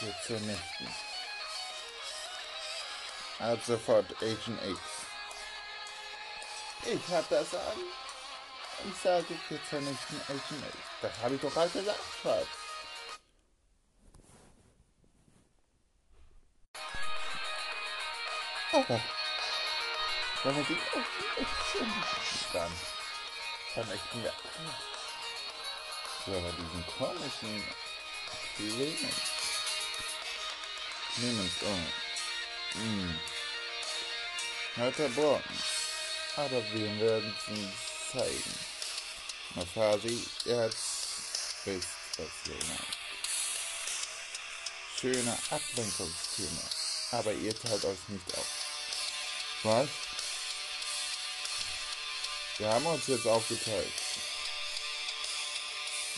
hier zu nächten. Ab sofort Agent X. Ich hab das an. Ich sage dir zur nächsten Agent X. Das habe ich doch gerade gesagt, Schatz. Oh. Wenn wir die dann vernichten wir so, diesen komischen Filmen. Nehmen uns um. Hm. Heute Brocken. Aber wir werden es uns zeigen. Mafasi, ihr habt wisst, was meint. Schöner Ablenkungsthema. Aber ihr teilt euch nicht auf. Was? Wir haben uns jetzt aufgeteilt.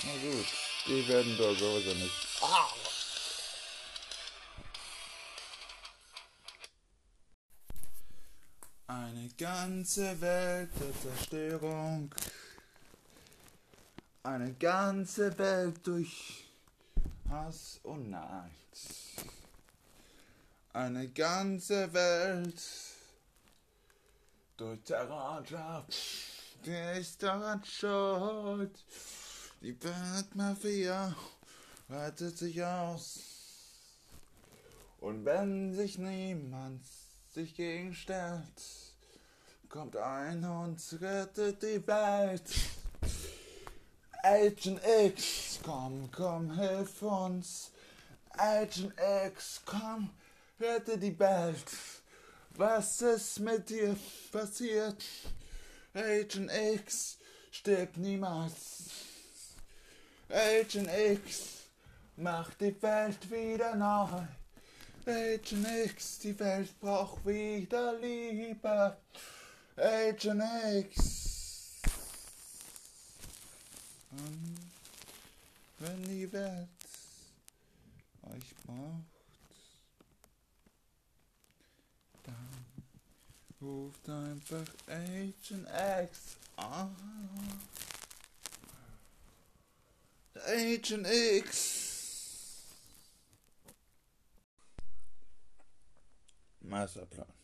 Na gut, die werden doch sowieso nicht. Ah! Eine ganze Welt der Zerstörung. Eine ganze Welt durch Hass und Neid. Eine ganze Welt durch Terror. Der ist daran schuld. Die Weltmafia weitet sich aus. Und wenn sich niemand sich gegenstellt, kommt ein und rettet die Welt. Agent X, komm, komm, hilf uns. Agent X, komm, rette die Welt. Was ist mit dir passiert? Agent X stirbt niemals. Agent X macht die Welt wieder neu. Agent X, die Welt braucht wieder Liebe. Agent X. Und wenn die Welt euch braucht, dann ruft einfach Agent X an. Agent X. Masterplan.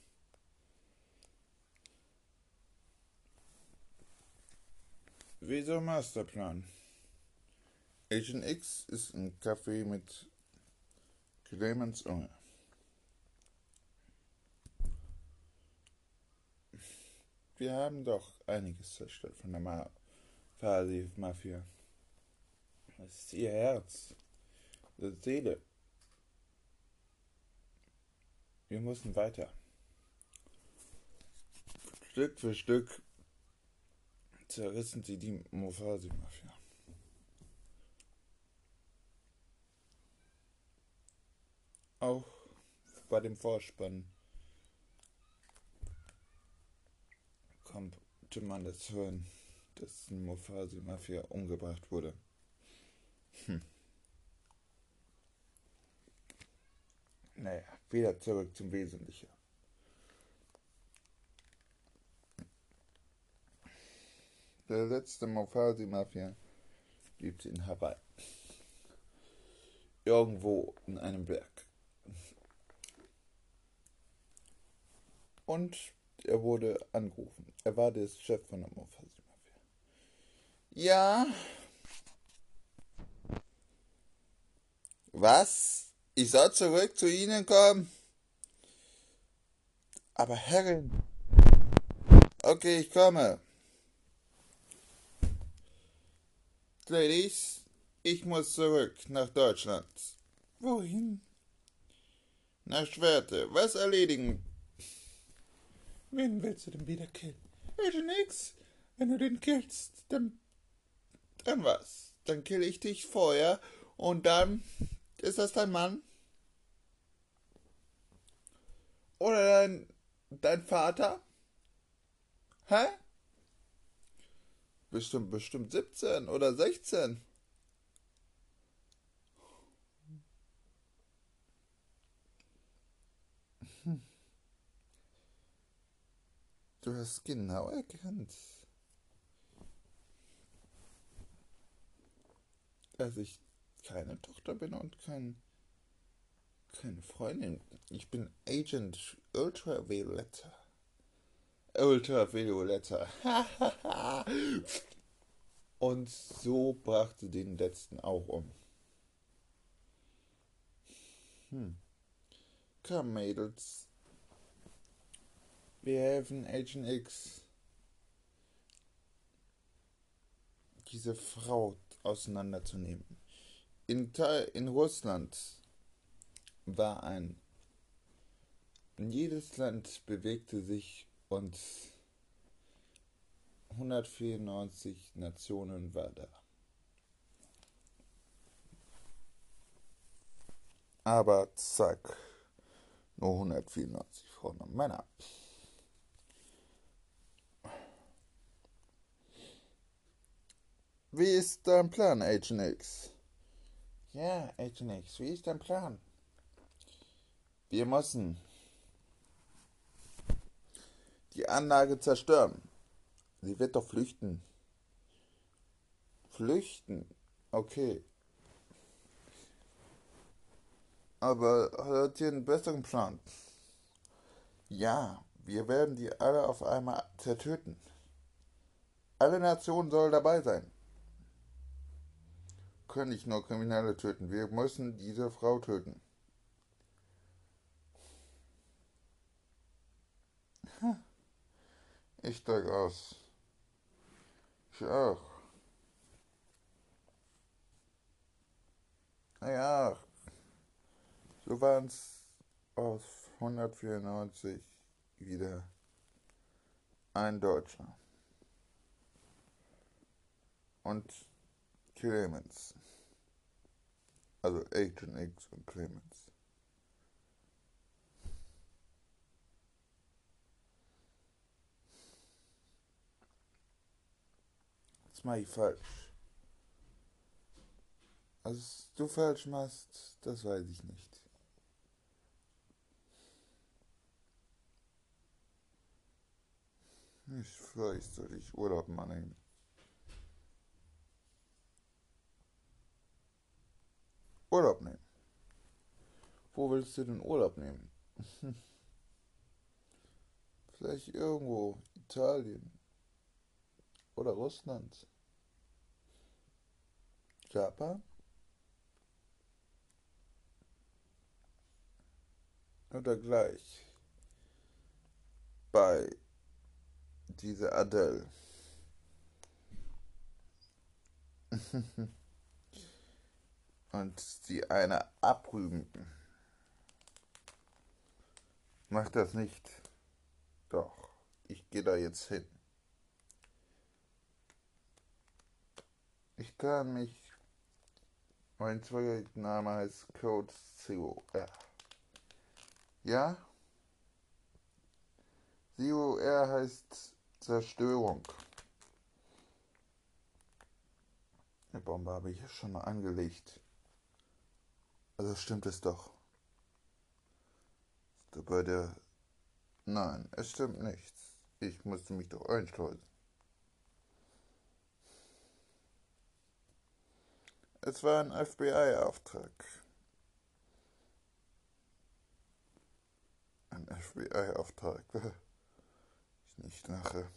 Wieso Masterplan? Agent X ist ein Kaffee mit Clemens Unge. Wir haben doch einiges zerstört von der Ma Mafia. Das ist ihr Herz, ihre Seele. Wir mussten weiter. Stück für Stück zerrissen sie die Mofasi-Mafia. Auch bei dem Vorspann konnte man das hören, dass die Mofasi-Mafia umgebracht wurde. Hm. Naja, wieder zurück zum Wesentlichen. Der letzte Mofasi-Mafia gibt es in Hawaii. Irgendwo in einem Berg. Und er wurde angerufen. Er war der Chef von der Mofasi-Mafia. Ja, Was? Ich soll zurück zu Ihnen kommen? Aber Herrin. Okay, ich komme. Ladies, ich muss zurück nach Deutschland. Wohin? Nach Schwerte. Was erledigen? Wen willst du denn wieder killen? Agent nix. Wenn du den killst, dann. Dann was? Dann kill ich dich vorher und dann ist das dein Mann? Oder dein, dein Vater? Hä? Bestimmt, bestimmt 17 oder 16. Hm. Du hast genau erkannt, dass ich keine Tochter bin und kein Keine Freundin. Ich bin Agent Ultravioletta. Ultravioletta. Und so brachte den letzten auch um. Hm. Komm, Mädels. Wir helfen Agent X. Diese Frau auseinanderzunehmen. In, in Russland war ein. Jedes Land bewegte sich und 194 Nationen war da. Aber zack, nur 194 Frauen und Männer. Wie ist dein Plan, Agent X? Ja, Agent X, wie ist dein Plan? Wir müssen die Anlage zerstören. Sie wird doch flüchten. Flüchten? Okay. Aber hat ihr einen besseren Plan? Ja, wir werden die alle auf einmal zertöten. Alle Nationen sollen dabei sein. Können nicht nur Kriminelle töten. Wir müssen diese Frau töten. Ich steig aus. Ich auch. Ja, so waren es aus 194 wieder ein Deutscher. Und Clemens. Also Agent X und Clemens. Das mache ich falsch. Was du falsch machst, das weiß ich nicht. Ich vielleicht soll ich Urlaub mal nehmen. Urlaub nehmen. Wo willst du denn Urlaub nehmen? Vielleicht irgendwo Italien oder Russland. Japan? Oder gleich bei dieser Adele. und sie eine abrüben. Mach das nicht. Doch, ich gehe da jetzt hin. Ich kann mich. Mein zweiter Name heißt Code Zero R. Ja? Zero R heißt Zerstörung. Eine Bombe habe ich schon mal angelegt. Also stimmt es doch. Bei der. Nein, es stimmt nichts. Ich musste mich doch einschleusen. Es war ein FBI-Auftrag. Ein FBI-Auftrag. Ich nicht lache.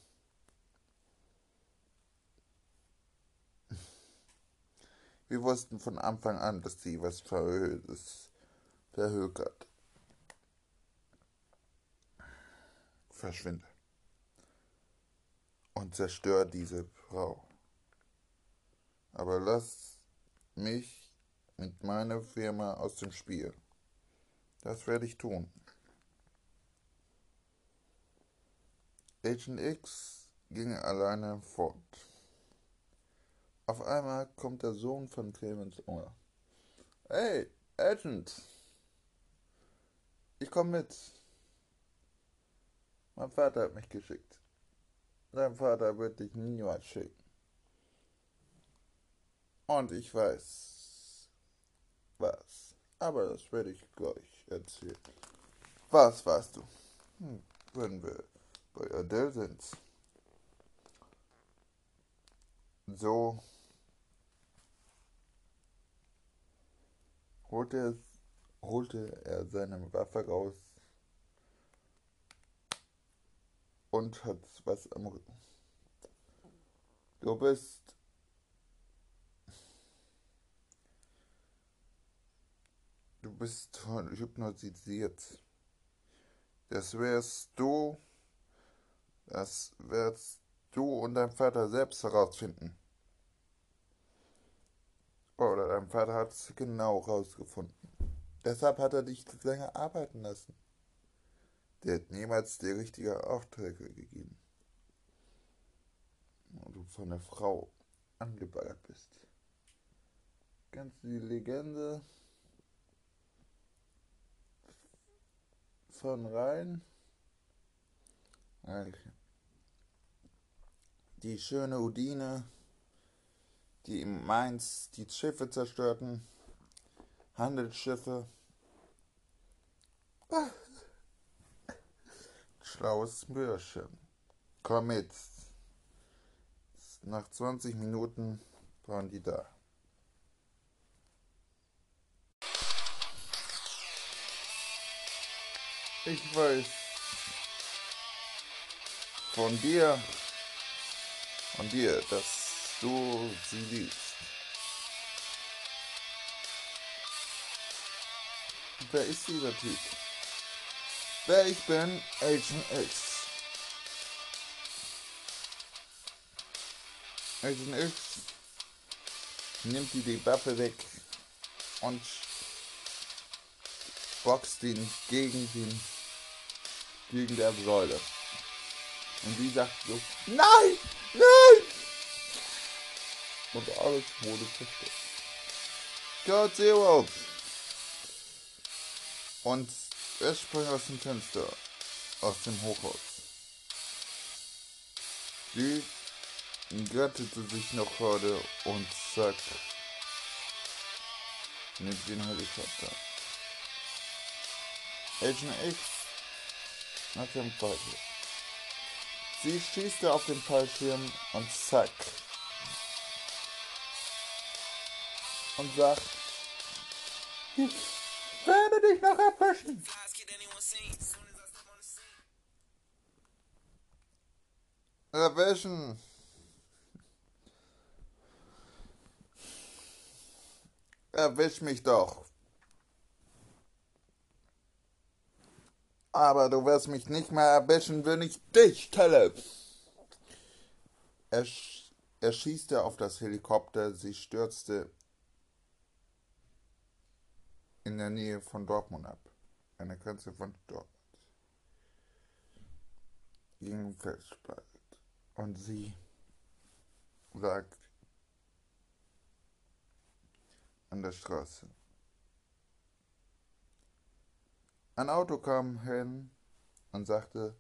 Wir wussten von Anfang an, dass sie was Verhöhtes verhökert. Verschwinde. Und zerstör diese Frau. Aber lass mich mit meiner Firma aus dem Spiel. Das werde ich tun. Agent X ging alleine fort. Auf einmal kommt der Sohn von Clemens Ohr. Hey, Agent! Ich komm mit. Mein Vater hat mich geschickt. Dein Vater wird dich niemals schicken. Und ich weiß was. Aber das werde ich gleich erzählen. Was weißt du? Hm, wenn wir bei Adele sind. So holte es holte er seine Waffe raus und hat was am Rücken. Du bist bist hypnotisiert. Das wärst du, das wirst du und dein Vater selbst herausfinden. Oder dein Vater hat es genau herausgefunden. Deshalb hat er dich länger arbeiten lassen. Der hat niemals dir richtige Aufträge gegeben. Und du von der Frau angebaggert bist. Du die Legende von Rhein? Die schöne Udine, die im Mainz die Schiffe zerstörten, Handelsschiffe. Schlaues Bürschchen. Komm mit. Nach 20 Minuten waren die da. Ich weiß von dir, von dir, dass du sie liebst. Wer ist dieser Typ? Wer ich bin? Agent X. Agent X nimmt die, Waffe weg und boxt ihn gegen den gegen der Säule. Und die sagt so, nein, nein! Und alles wurde zerstört. Code Zero! Und er sprang aus dem Fenster, aus dem Hochhaus. Sie rettete sich noch gerade und zack, nimmt den Helikopter. Agent X hat den Fallschirm. Sie schießt auf den Fallschirm und zack. Und sagt, ich werde dich noch erwischen. Erwischen. Erwisch mich doch. Aber du wirst mich nicht mehr erwischen, wenn ich dich telle. Er, sch er schießte auf das Helikopter, sie stürzte in der Nähe von Dortmund ab. Eine Grenze von Dortmund. Gegen Felsspalt. Und sie sagt an der Straße. Ein Auto kam hin und sagte,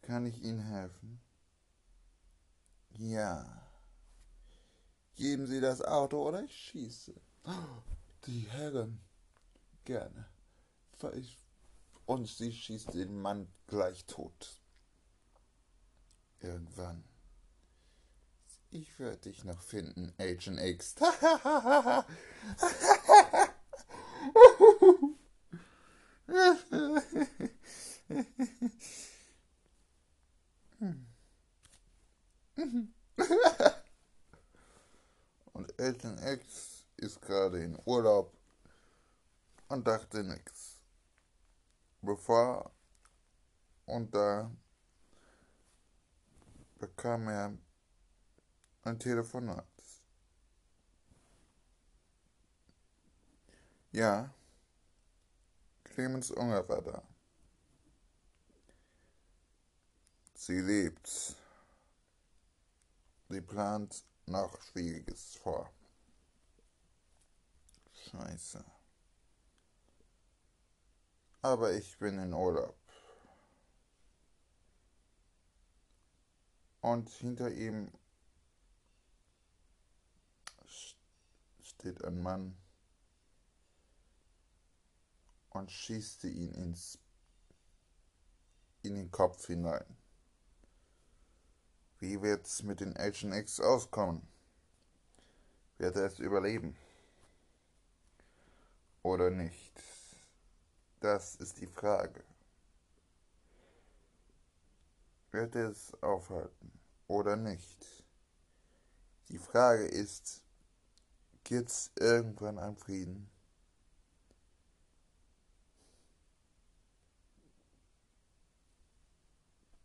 kann ich Ihnen helfen? Ja. Geben Sie das Auto oder ich schieße. Die Herren. Gerne. Und sie schießt den Mann gleich tot. Irgendwann. Ich werde dich noch finden, Agent X. Und Agent X ist gerade in Urlaub und dachte nichts. Bevor und da bekam er ein Telefonat. Ja, Clemens Unger war da. Sie lebt. Sie plant noch Schwieriges vor. Scheiße. Aber ich bin in Urlaub. Und hinter ihm steht ein Mann und schießte ihn ins, in den Kopf hinein. Wie wird's mit den Agent X auskommen? Wird er es überleben? oder nicht? Das ist die Frage. Wird es aufhalten oder nicht? Die Frage ist, gibt es irgendwann einen Frieden?